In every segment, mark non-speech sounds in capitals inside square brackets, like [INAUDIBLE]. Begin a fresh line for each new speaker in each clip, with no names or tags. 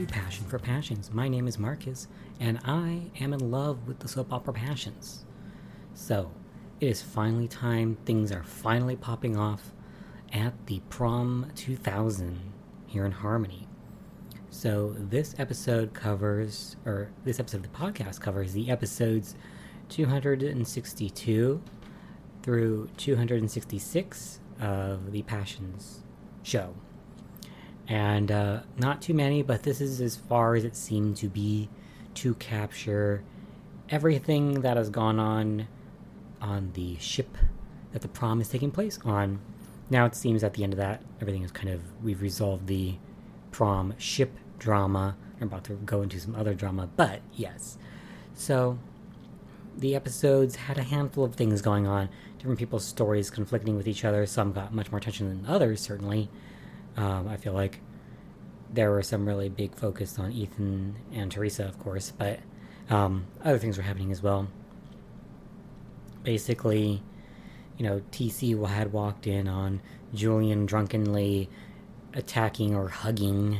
To Passion for Passions. My name is Marcus, and I am in love with the soap opera Passions. So, it is finally time, things are finally popping off at the Prom 2000 here in Harmony. So, this episode covers, or this episode of the podcast covers the episodes 262 through 266 of the Passions show and uh, not too many, but this is as far as it seemed to be to capture everything that has gone on on the ship that the prom is taking place on. Now it seems at the end of that, everything is kind of we've resolved the prom ship drama. I'm about to go into some other drama, but yes. So the episodes had a handful of things going on, different people's stories conflicting with each other. Some got much more attention than others, certainly. Um, I feel like there were some really big focus on Ethan and Theresa, of course, but um, other things were happening as well. Basically, you know, TC had walked in on Julian drunkenly attacking or hugging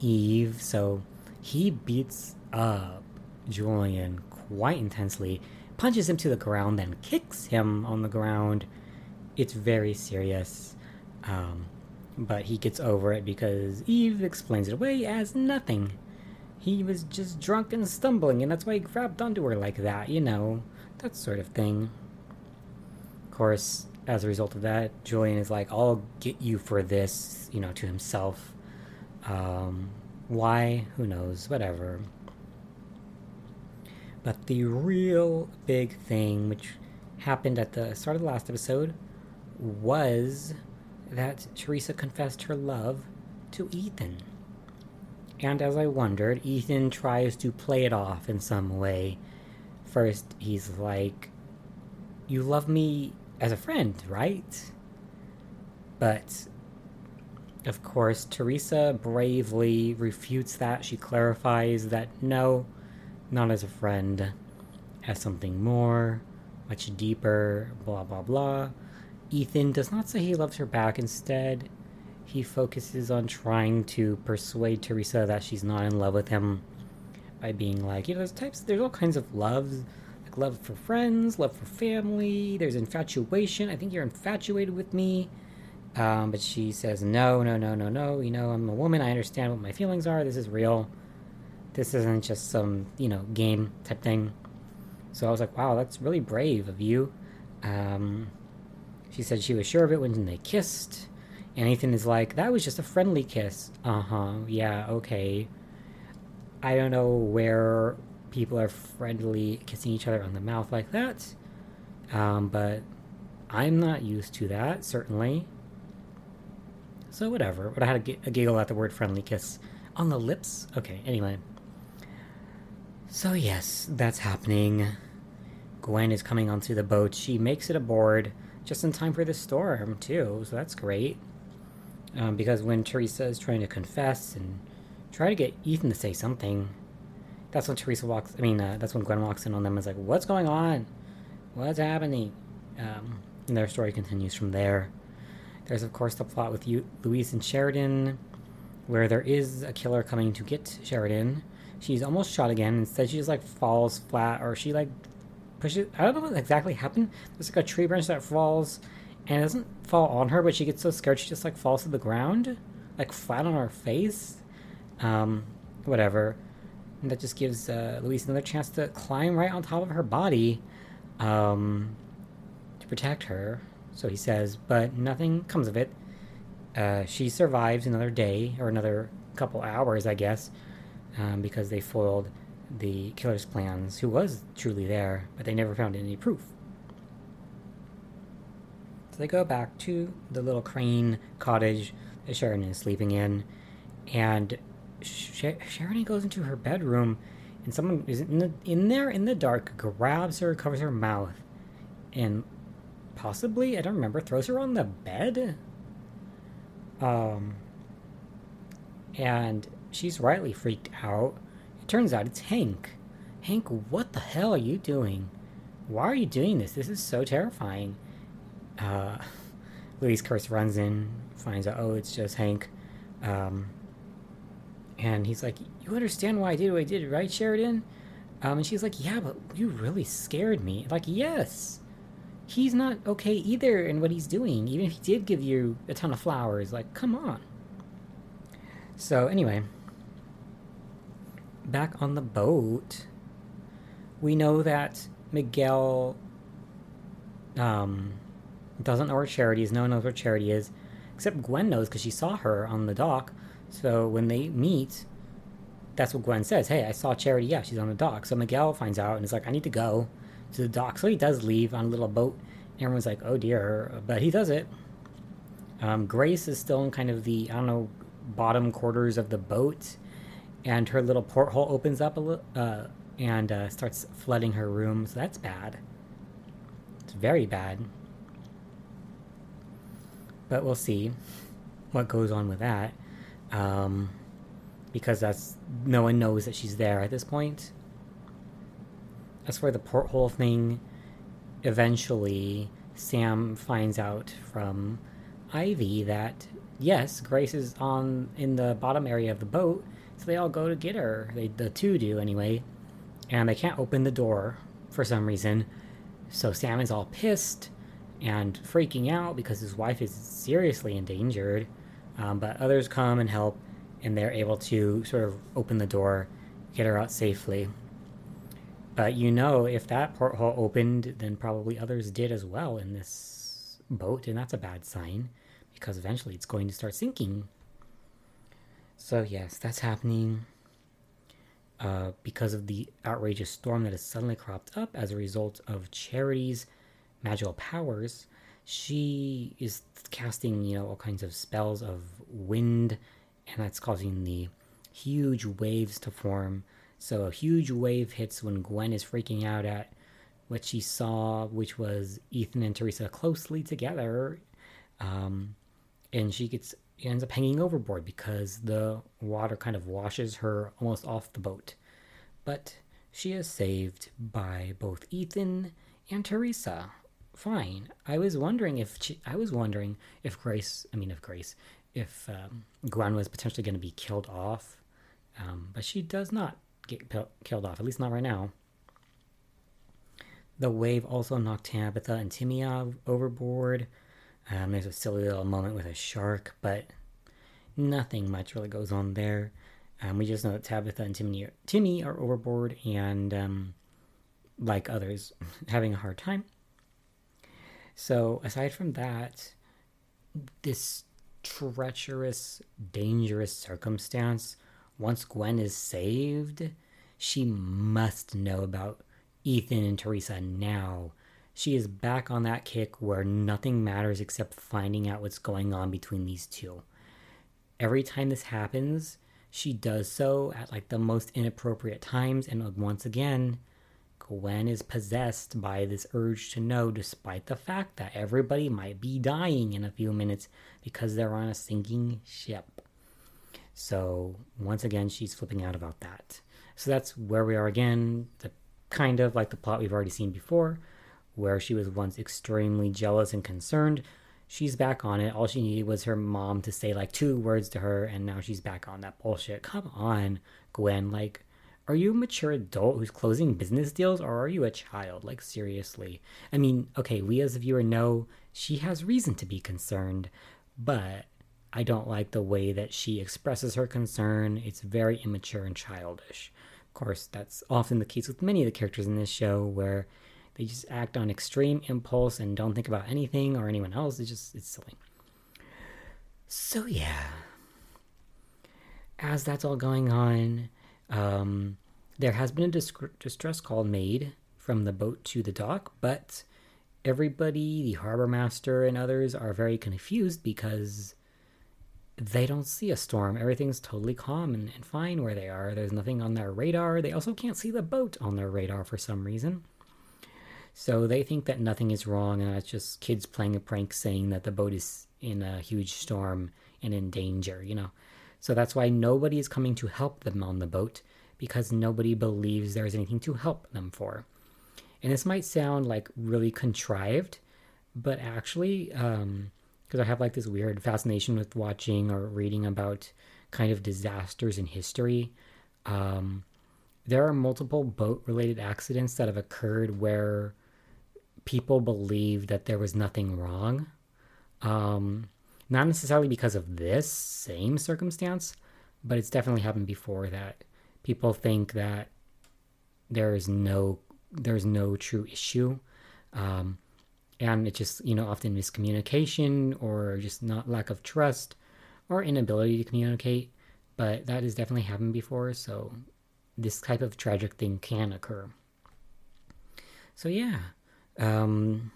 Eve, so he beats up Julian quite intensely, punches him to the ground, then kicks him on the ground. It's very serious. Um, but he gets over it because Eve explains it away as nothing. He was just drunk and stumbling, and that's why he grabbed onto her like that, you know, that sort of thing. Of course, as a result of that, Julian is like, I'll get you for this, you know, to himself. Um, why? Who knows? Whatever. But the real big thing, which happened at the start of the last episode, was that Theresa confessed her love to Ethan. And as I wondered, Ethan tries to play it off in some way. First, he's like, You love me as a friend, right? But, of course, Theresa bravely refutes that. She clarifies that no, not as a friend, as something more, much deeper, blah, blah, blah. Ethan does not say he loves her back. Instead, he focuses on trying to persuade Theresa that she's not in love with him by being like, you know, there's types, there's all kinds of loves. Like love for friends, love for family, there's infatuation. I think you're infatuated with me. Um, but she says, no, no, no, no, no. You know, I'm a woman. I understand what my feelings are. This is real. This isn't just some, you know, game type thing. So I was like, wow, that's really brave of you. Um, she said she was sure of it when they kissed. And Ethan is like, that was just a friendly kiss. Uh huh. Yeah, okay. I don't know where people are friendly kissing each other on the mouth like that. Um, but I'm not used to that, certainly. So, whatever. But I had a, giggle at the word friendly kiss on the lips. Okay, anyway. So, yes, that's happening. Gwen is coming onto the boat. She makes it aboard just in time for the storm too. So that's great. Um, because when Theresa is trying to confess and try to get Ethan to say something, that's when Theresa walks. I mean, uh, that's when Gwen walks in on them and is like, "What's going on? What's happening?" Um, and their story continues from there. There's of course the plot with you, Luis and Sheridan, where there is a killer coming to get Sheridan. She's almost shot again. Instead, she just like falls flat, or she like pushes. I don't know what exactly happened. There's like a tree branch that falls, and it doesn't fall on her, but she gets so scared she just like falls to the ground, like flat on her face. Um, whatever. And that just gives uh, Luis another chance to climb right on top of her body, um, to protect her. So he says, but nothing comes of it. Uh, she survives another day or another couple hours, I guess, um, because they foiled the killer's plans, who was truly there, but they never found any proof. So they go back to the little crane cottage that Sheridan is sleeping in, and Sh- Sheridan goes into her bedroom, and someone is in, the, in there in the dark, grabs her, covers her mouth, and possibly, I don't remember, throws her on the bed. Um, and she's rightly freaked out Turns out it's Hank. Hank, what the hell are you doing? Why are you doing this? This is so terrifying. Uh, [LAUGHS] Luis Curse runs in, finds out, oh, it's just Hank. Um, And he's like, You understand why I did what I did, right, Sheridan? Um, and she's like, Yeah, but you really scared me. Like, yes. He's not okay either in what he's doing, even if he did give you a ton of flowers. Like, come on. So, anyway, back on the boat, we know that Miguel um, doesn't know where Charity is. No one knows where Charity is, except Gwen knows because she saw her on the dock. So when they meet, that's what Gwen says. Hey, I saw Charity. Yeah, she's on the dock. So Miguel finds out and is like, I need to go to the dock. So he does leave on a little boat. Everyone's like, oh dear. But he does it. Um, Grace is still in kind of the, I don't know, bottom quarters of the boat. And her little porthole opens up a little uh, and uh, starts flooding her room. So that's bad. It's very bad. But we'll see what goes on with that. Um, because that's no one knows that she's there at this point. As for the porthole thing, eventually Sam finds out from Ivy that yes, Grace is on in the bottom area of the boat, so they all go to get her. They the two do anyway, and they can't open the door for some reason. So Sam is all pissed and freaking out because his wife is seriously endangered. Um, but others come and help, and they're able to sort of open the door, get her out safely. But you know, if that porthole opened, then probably others did as well in this boat, and that's a bad sign because eventually it's going to start sinking. So, yes, that's happening uh, because of the outrageous storm that has suddenly cropped up as a result of Charity's magical powers. She is casting, you know, all kinds of spells of wind, and that's causing the huge waves to form. So a huge wave hits when Gwen is freaking out at what she saw, which was Ethan and Theresa closely together. Um, and she gets ends up hanging overboard because the water kind of washes her almost off the boat. But she is saved by both Ethan and Theresa. Fine. I was wondering if she, I was wondering if Grace, I mean, if Grace, if um, Gwen was potentially going to be killed off, um, but she does not get p- killed off, at least not right now. The wave also knocked Tabitha and Timmy overboard. Um, there's a silly little moment with a shark, but nothing much really goes on there. Um, we just know that Tabitha and Timmy Timmy are overboard and, um, like others, [LAUGHS] having a hard time. So, aside from that, this treacherous, dangerous circumstance, once Gwen is saved, she must know about Ethan and Theresa now she is back on that kick where nothing matters except finding out what's going on between these two. Every time this happens, she does so at like the most inappropriate times, and once again, Gwen is possessed by this urge to know, despite the fact that everybody might be dying in a few minutes because they're on a sinking ship. So, once again, she's flipping out about that. So, that's where we are again, the kind of like the plot we've already seen before where she was once extremely jealous and concerned. She's back on it. All she needed was her mom to say like two words to her, and now she's back on that bullshit. Come on, Gwen. Like, are you a mature adult who's closing business deals, or are you a child? Like, seriously. I mean, okay, we as a viewer know she has reason to be concerned, but I don't like the way that she expresses her concern. It's very immature and childish. Of course, that's often the case with many of the characters in this show, where they just act on extreme impulse and don't think about anything or anyone else. It's just, it's silly. So, yeah. As that's all going on, um, there has been a distress call made from the boat to the dock, but everybody, the harbor master and others, are very confused because they don't see a storm. Everything's totally calm and, and, fine where they are. There's nothing on their radar. They also can't see the boat on their radar for some reason. So they think that nothing is wrong and it's just kids playing a prank saying that the boat is in a huge storm and in danger, you know. So that's why nobody is coming to help them on the boat because nobody believes there's anything to help them for. And this might sound like really contrived, but actually, because um, I have like this weird fascination with watching or reading about kind of disasters in history. Um, there are multiple boat related accidents that have occurred where people believe that there was nothing wrong. Um, not necessarily because of this same circumstance, but it's definitely happened before that people think that there is no there's no true issue um, and it's just you know often miscommunication or just not lack of trust or inability to communicate but that has definitely happened before so this type of tragic thing can occur so yeah um,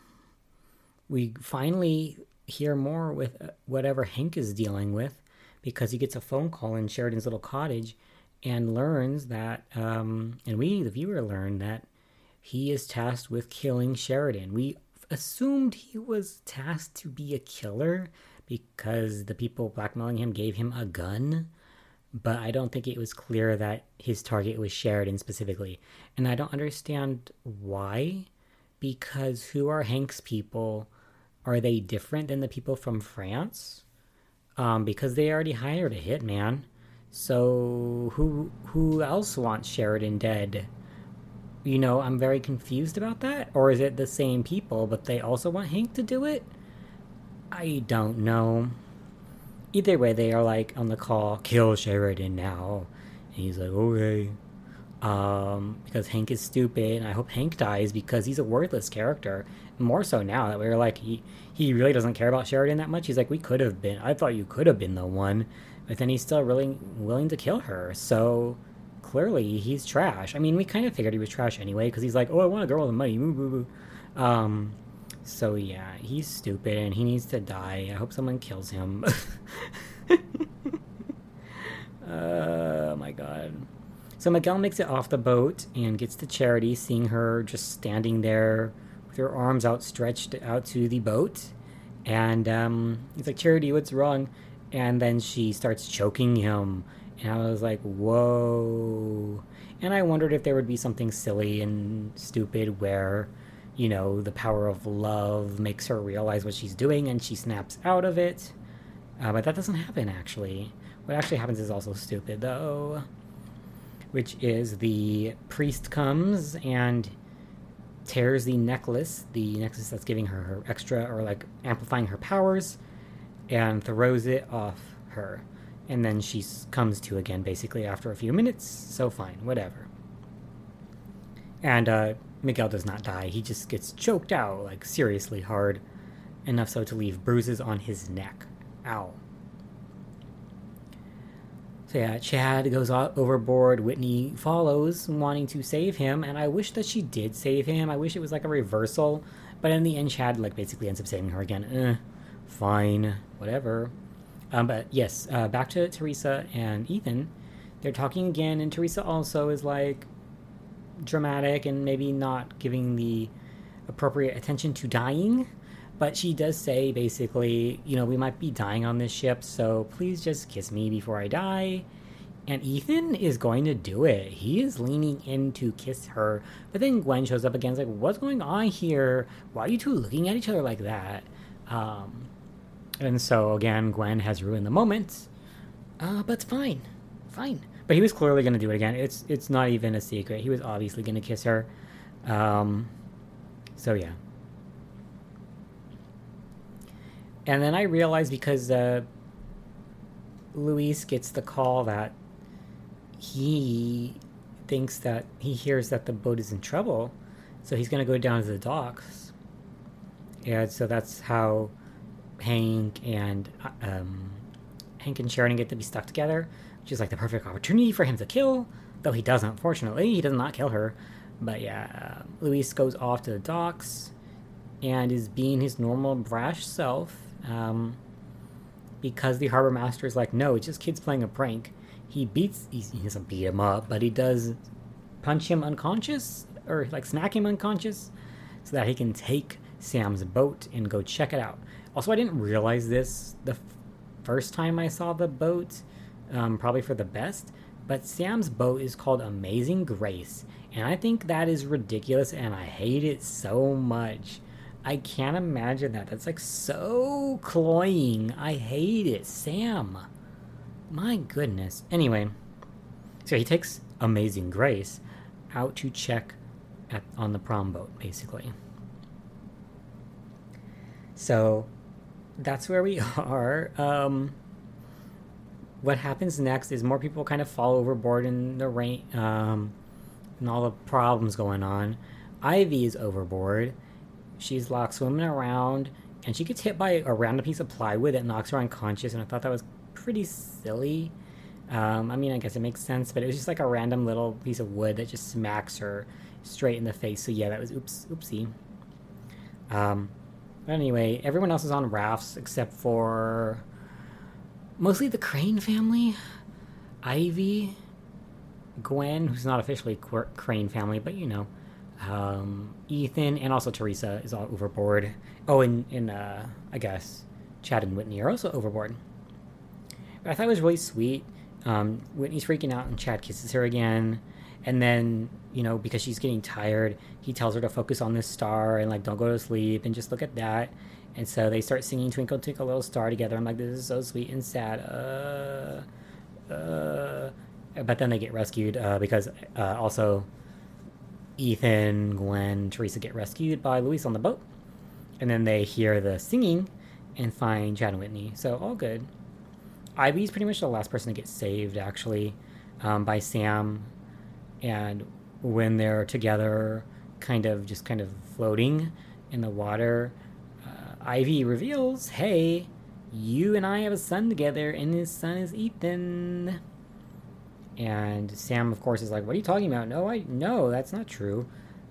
we finally hear more with uh, whatever hank is dealing with because he gets a phone call in sheridan's little cottage and learns that um, and we the viewer learn that he is tasked with killing sheridan we assumed he was tasked to be a killer because the people blackmailing him gave him a gun. But I don't think it was clear that his target was Sheridan specifically. And I don't understand why. Because who are Hank's people? Are they different than the people from France? Um, because they already hired a hitman. So who who else wants Sheridan dead? you know, I'm very confused about that. Or is it the same people, but they also want Hank to do it? I don't know. Either way, they are like on the call, kill Sheridan now. And he's like, okay. Um, because Hank is stupid, and I hope Hank dies because he's a worthless character. More so now that we're like, he, he really doesn't care about Sheridan that much. He's like, we could have been, I thought you could have been the one. But then he's still really willing to kill her. So clearly he's trash. I mean, we kind of figured he was trash anyway because he's like, "Oh, I want a girl with money." Um, so yeah, he's stupid and he needs to die. I hope someone kills him. [LAUGHS] oh my god. So Miguel makes it off the boat and gets to Charity, seeing her just standing there with her arms outstretched out to the boat. And um, he's like, Charity, what's wrong? And then she starts choking him and I was like, whoa. And I wondered if there would be something silly and stupid where, you know, the power of love makes her realize what she's doing and she snaps out of it. Uh, but that doesn't happen, actually. What actually happens is also stupid, though. Which is the priest comes and tears the necklace, the necklace that's giving her her extra or like amplifying her powers, and throws it off her and then she comes to again basically after a few minutes. So fine, whatever. And uh, Miguel does not die. He just gets choked out, like seriously hard, enough so to leave bruises on his neck. Ow. So yeah, Chad goes overboard. Whitney follows, wanting to save him, and I wish that she did save him. I wish it was like a reversal, but in the end, Chad like basically ends up saving her again. Eh, fine, whatever. Um, but yes, uh, back to Theresa and Ethan. They're talking again, and Theresa also is like dramatic and maybe not giving the appropriate attention to dying. But she does say basically, you know, we might be dying on this ship, so please just kiss me before I die. And Ethan is going to do it. He is leaning in to kiss her. But then Gwen shows up again. Like, what's going on here? Why are you two looking at each other like that? Um, and so again, Gwen has ruined the moment. Uh, but it's fine, fine. But he was clearly going to do it again. It's it's not even a secret. He was obviously going to kiss her. Um, so yeah. And then I realized because uh, Luis gets the call that he thinks that he hears that the boat is in trouble, so he's going to go down to the docks. And so that's how Hank and um, Hank and Sharon get to be stuck together, which is like the perfect opportunity for him to kill. Though he doesn't, fortunately, he does not kill her. But yeah, Luis goes off to the docks and is being his normal brash self. Um, because the harbor master is like, no, it's just kids playing a prank. He beats, he, he doesn't beat him up, but he does punch him unconscious or like smack him unconscious so that he can take Sam's boat and go check it out. Also, I didn't realize this the f- first time I saw the boat, um, probably for the best, but Sam's boat is called Amazing Grace, and I think that is ridiculous and I hate it so much. I can't imagine that. That's like so cloying. I hate it. Sam. My goodness. Anyway, so he takes Amazing Grace out to check at, on the prom boat, basically. So that's where we [LAUGHS] are. Um, what happens next is more people kind of fall overboard in the rain um, and all the problems going on. Ivy is overboard. She's locked swimming around and she gets hit by a random piece of plywood that knocks her unconscious. And I thought that was pretty silly. Um, I mean, I guess it makes sense, but it was just like a random little piece of wood that just smacks her straight in the face. So yeah, that was oops, oopsie. Um, but anyway, everyone else is on rafts except for mostly the Crane family. Ivy, Gwen, who's not officially Crane family, but you know, um, Ethan, and also Theresa is all overboard. Oh, and, and uh, I guess Chad and Whitney are also overboard. But I thought it was really sweet. Um, Whitney's freaking out, and Chad kisses her again. And then, you know, because she's getting tired, he tells her to focus on this star and, like, don't go to sleep and just look at that. And so they start singing Twinkle, Twinkle, Little Star together. I'm like, this is so sweet and sad. Uh, uh. But then they get rescued uh, because uh, also Ethan, Gwen, Theresa get rescued by Luis on the boat. And then they hear the singing and find Chad and Whitney. So all good. Ivy's pretty much the last person to get saved, actually, um, by Sam. And when they're together, kind of just kind of floating in the water, uh, Ivy reveals, "Hey, you and I have a son together, and his son is Ethan." And Sam, of course, is like, "What are you talking about? No, I no, that's not true."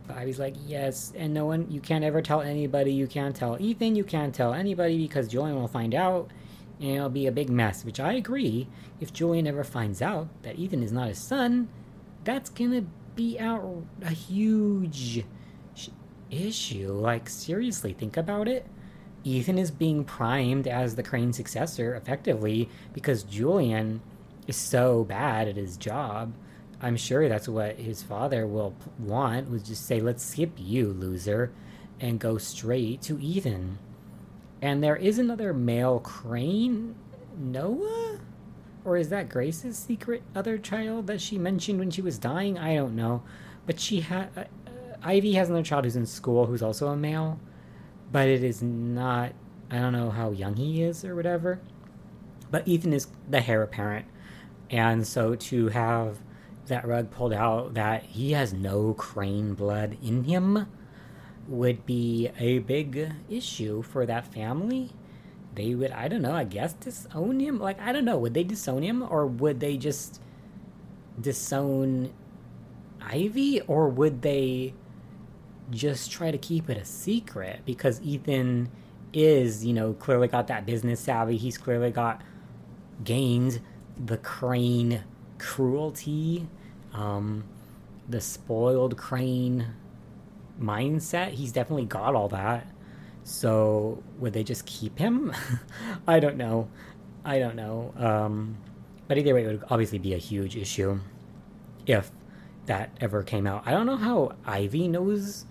But Ivy's like, "Yes, and no one, you can't ever tell anybody. You can't tell Ethan. You can't tell anybody because Julian will find out." and it'll be a big mess, which I agree. If Julian ever finds out that Ethan is not his son, that's gonna be out a huge issue. Like, seriously, think about it. Ethan is being primed as the Crane successor effectively because Julian is so bad at his job. I'm sure that's what his father will want, was just say, let's skip you, loser, and go straight to Ethan. And there is another male crane, Noah? Or is that Grace's secret other child that she mentioned when she was dying? I don't know. But she had. Uh, Ivy has another child who's in school who's also a male. But it is not. I don't know how young he is or whatever. But Ethan is the heir apparent. And so to have that rug pulled out that he has no crane blood in him would be a big issue for that family. They would, I don't know, I guess disown him. Like, I don't know, would they disown him or would they just disown Ivy or would they just try to keep it a secret? Because Ethan is, you know, clearly got that business savvy. He's clearly got gained the crane cruelty, um, the spoiled crane mindset. He's definitely got all that. So would they just keep him? [LAUGHS] I don't know. I don't know. Um, but either way, it would obviously be a huge issue if that ever came out. I don't know how Ivy knows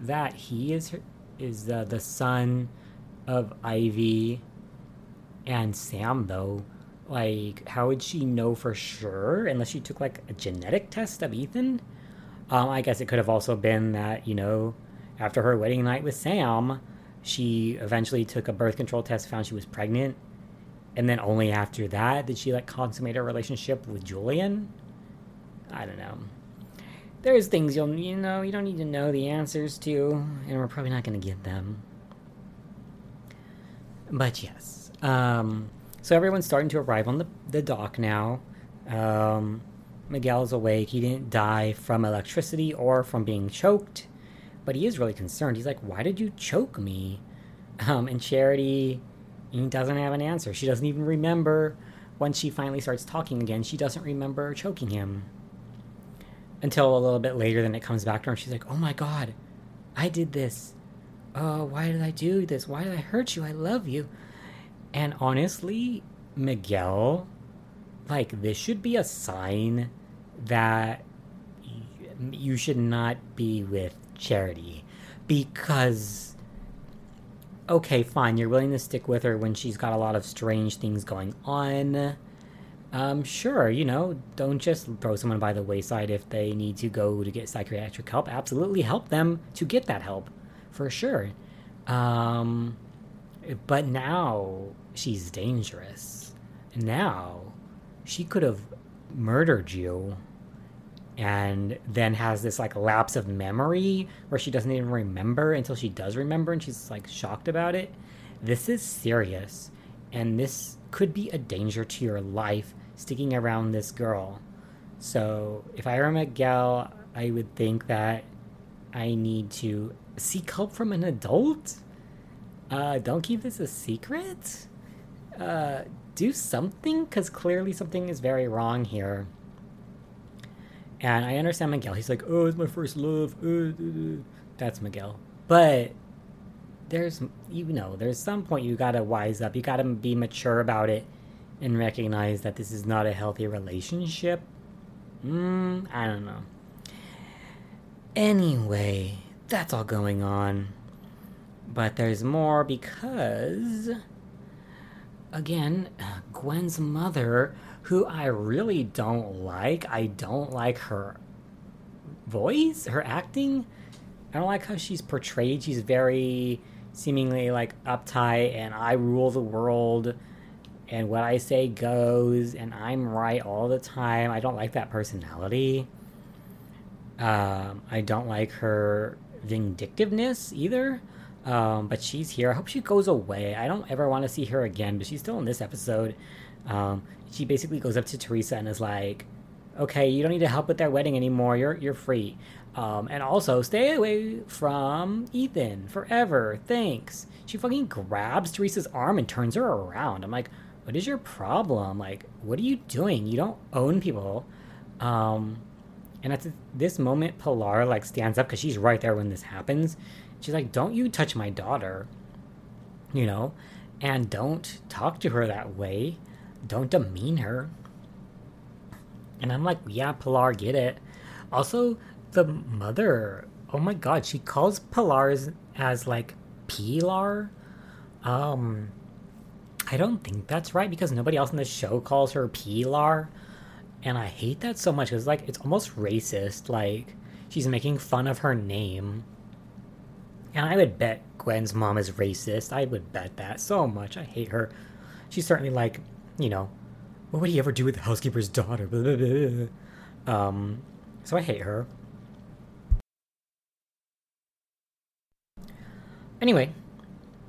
that he is is uh, the son of Ivy and Sam though. Like, how would she know for sure unless she took like a genetic test of Ethan? Um, I guess it could have also been that, you know, after her wedding night with Sam, she eventually took a birth control test, found she was pregnant, and then only after that did she like consummate her relationship with Julian. I don't know. There's things you'll you know you don't need to know the answers to, and we're probably not going to get them. But yes, um, so everyone's starting to arrive on the the dock now. Um, Miguel's awake. He didn't die from electricity or from being choked, but he is really concerned. He's like, "Why did you choke me?" Um, and Charity, he doesn't have an answer. She doesn't even remember when she finally starts talking again. She doesn't remember choking him until a little bit later. Then it comes back to her, and she's like, "Oh my god, I did this. Oh, why did I do this? Why did I hurt you? I love you." And honestly, Miguel like this should be a sign that you should not be with charity because okay fine you're willing to stick with her when she's got a lot of strange things going on um, sure, you know, don't just throw someone by the wayside if they need to go to get psychiatric help. Absolutely help them to get that help, for sure. Um, but now she's dangerous. Now she could have murdered you and then has this like lapse of memory where she doesn't even remember until she does remember and she's like shocked about it. This is serious and this could be a danger to your life sticking around this girl. So if I were Miguel, I would think that I need to seek help from an adult. Uh, don't keep this a secret. Uh, do something, because clearly something is very wrong here. And I understand Miguel. He's like, oh, it's my first love. Uh, uh, uh. That's Miguel. But there's, you know, there's some point you gotta wise up. You gotta be mature about it and recognize that this is not a healthy relationship. Hmm, I don't know. Anyway, that's all going on. But there's more because, again, Gwen's mother, who I really don't like, I don't like her voice, her acting. I don't like how she's portrayed. She's very seemingly like uptight and I rule the world and what I say goes, and I'm right all the time. I don't like that personality. Um, I don't like her vindictiveness either. Um, but she's here. I hope she goes away. I don't ever want to see her again, but she's still in this episode. Um, she basically goes up to Theresa and is like, "Okay, you don't need to help with that wedding anymore. You're you're free. Um, and also stay away from Ethan forever. Thanks." She fucking grabs Theresa's arm and turns her around. I'm like, what is your problem? Like, what are you doing? You don't own people. Um, and at this moment, Pilar like stands up because she's right there when this happens. She's like, "Don't you touch my daughter," you know, and don't talk to her that way. Don't demean her. And I'm like, "Yeah, Pilar, get it." Also, the mother. Oh my god, she calls Pilar's as like Pilar. Um, I don't think that's right because nobody else in the show calls her Pilar. And I hate that so much because, like, it's almost racist. Like, she's making fun of her name. And I would bet Gwen's mom is racist. I would bet that so much. I hate her. She's certainly like, you know, what would he ever do with the housekeeper's daughter? Blah, blah, blah. Um, so I hate her. Anyway,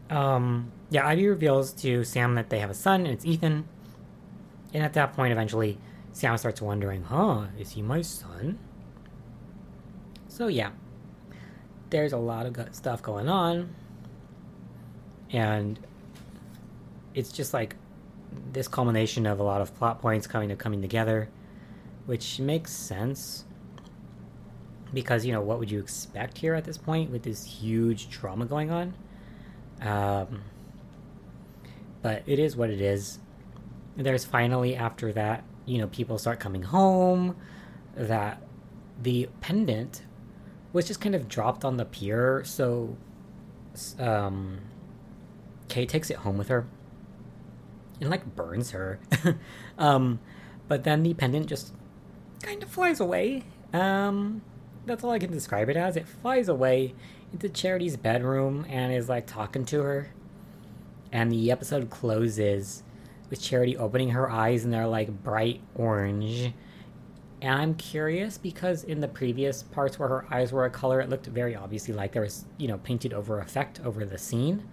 um, yeah, Ivy reveals to Sam that they have a son, and it's Ethan. And at that point, eventually, Sam starts wondering, huh, is he my son? So, yeah, there's a lot of stuff going on. And it's just like this culmination of a lot of plot points coming to coming together, which makes sense. Because, you know, what would you expect here at this point with this huge drama going on? Um, but it is what it is. There's finally, after that, you know, people start coming home, that the pendant was just kind of dropped on the pier, so um, Kay takes it home with her and like burns her. [LAUGHS] um, but then the pendant just kind of flies away. Um, that's all I can describe it as. It flies away into Charity's bedroom and is like talking to her and the episode closes with Charity opening her eyes and they're like bright orange. And I'm curious because in the previous parts where her eyes were a color, it looked very obviously like there was, you know, painted over effect over the scene.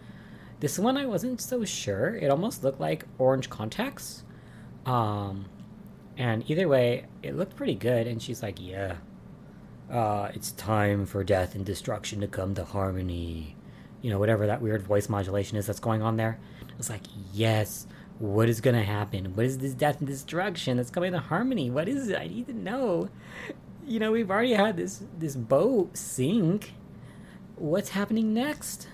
This one I wasn't so sure. It almost looked like orange contacts. Um, and either way, it looked pretty good. And she's like, yeah, uh, it's time for death and destruction to come to harmony you know, whatever that weird voice modulation is that's going on there. It's like, yes, what is going to happen? What is this death and destruction that's coming to harmony? What is it? I need to know. You know, we've already had this this boat sink. What's happening next?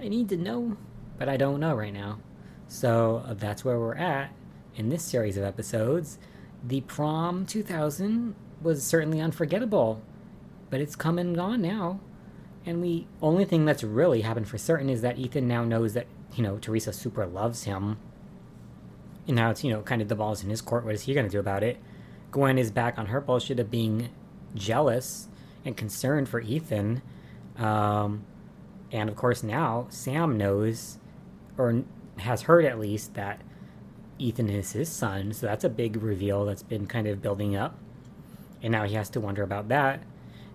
I need to know, but I don't know right now. So uh, that's where we're at in this series of episodes. The prom 2000 was certainly unforgettable, but it's come and gone now. And the only thing that's really happened for certain is that Ethan now knows that, you know, Theresa super loves him. And now it's, you know, kind of the ball's in his court. What is he going to do about it? Gwen is back on her bullshit of being jealous and concerned for Ethan. Um, and of course, now Sam knows, or has heard at least, that Ethan is his son. So that's a big reveal that's been kind of building up. And now he has to wonder about that.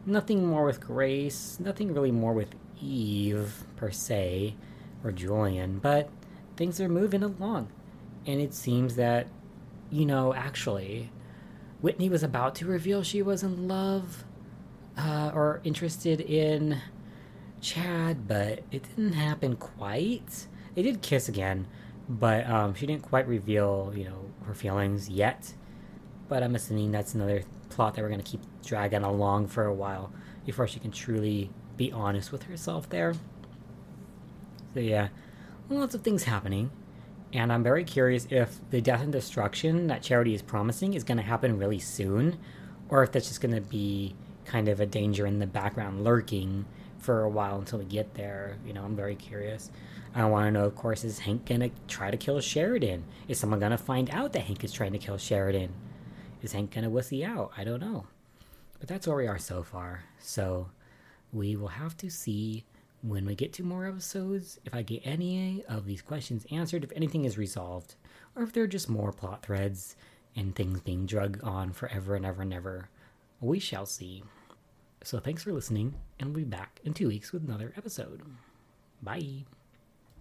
Nothing more with Grace, nothing really more with Eve, per se, or Julian, but things are moving along. And it seems that, you know, actually, Whitney was about to reveal she was in love uh, or interested in Chad, but it didn't happen quite. They did kiss again, but um, she didn't quite reveal, you know, her feelings yet. But I'm assuming that's another plot that we're going to keep dragging along for a while before she can truly be honest with herself there. So, yeah, lots of things happening. And I'm very curious if the death and destruction that Charity is promising is going to happen really soon, or if that's just going to be kind of a danger in the background lurking for a while until we get there. You know, I'm very curious. I want to know, of course, is Hank going to try to kill Sheridan? Is someone going to find out that Hank is trying to kill Sheridan? Is Hank going to wussy out? I don't know. But that's where we are so far. So we will have to see when we get to more episodes if I get any of these questions answered, if anything is resolved, or if there are just more plot threads and things being drug on forever and ever and ever. We shall see. So thanks for listening, and we'll be back in two weeks with another episode. Bye.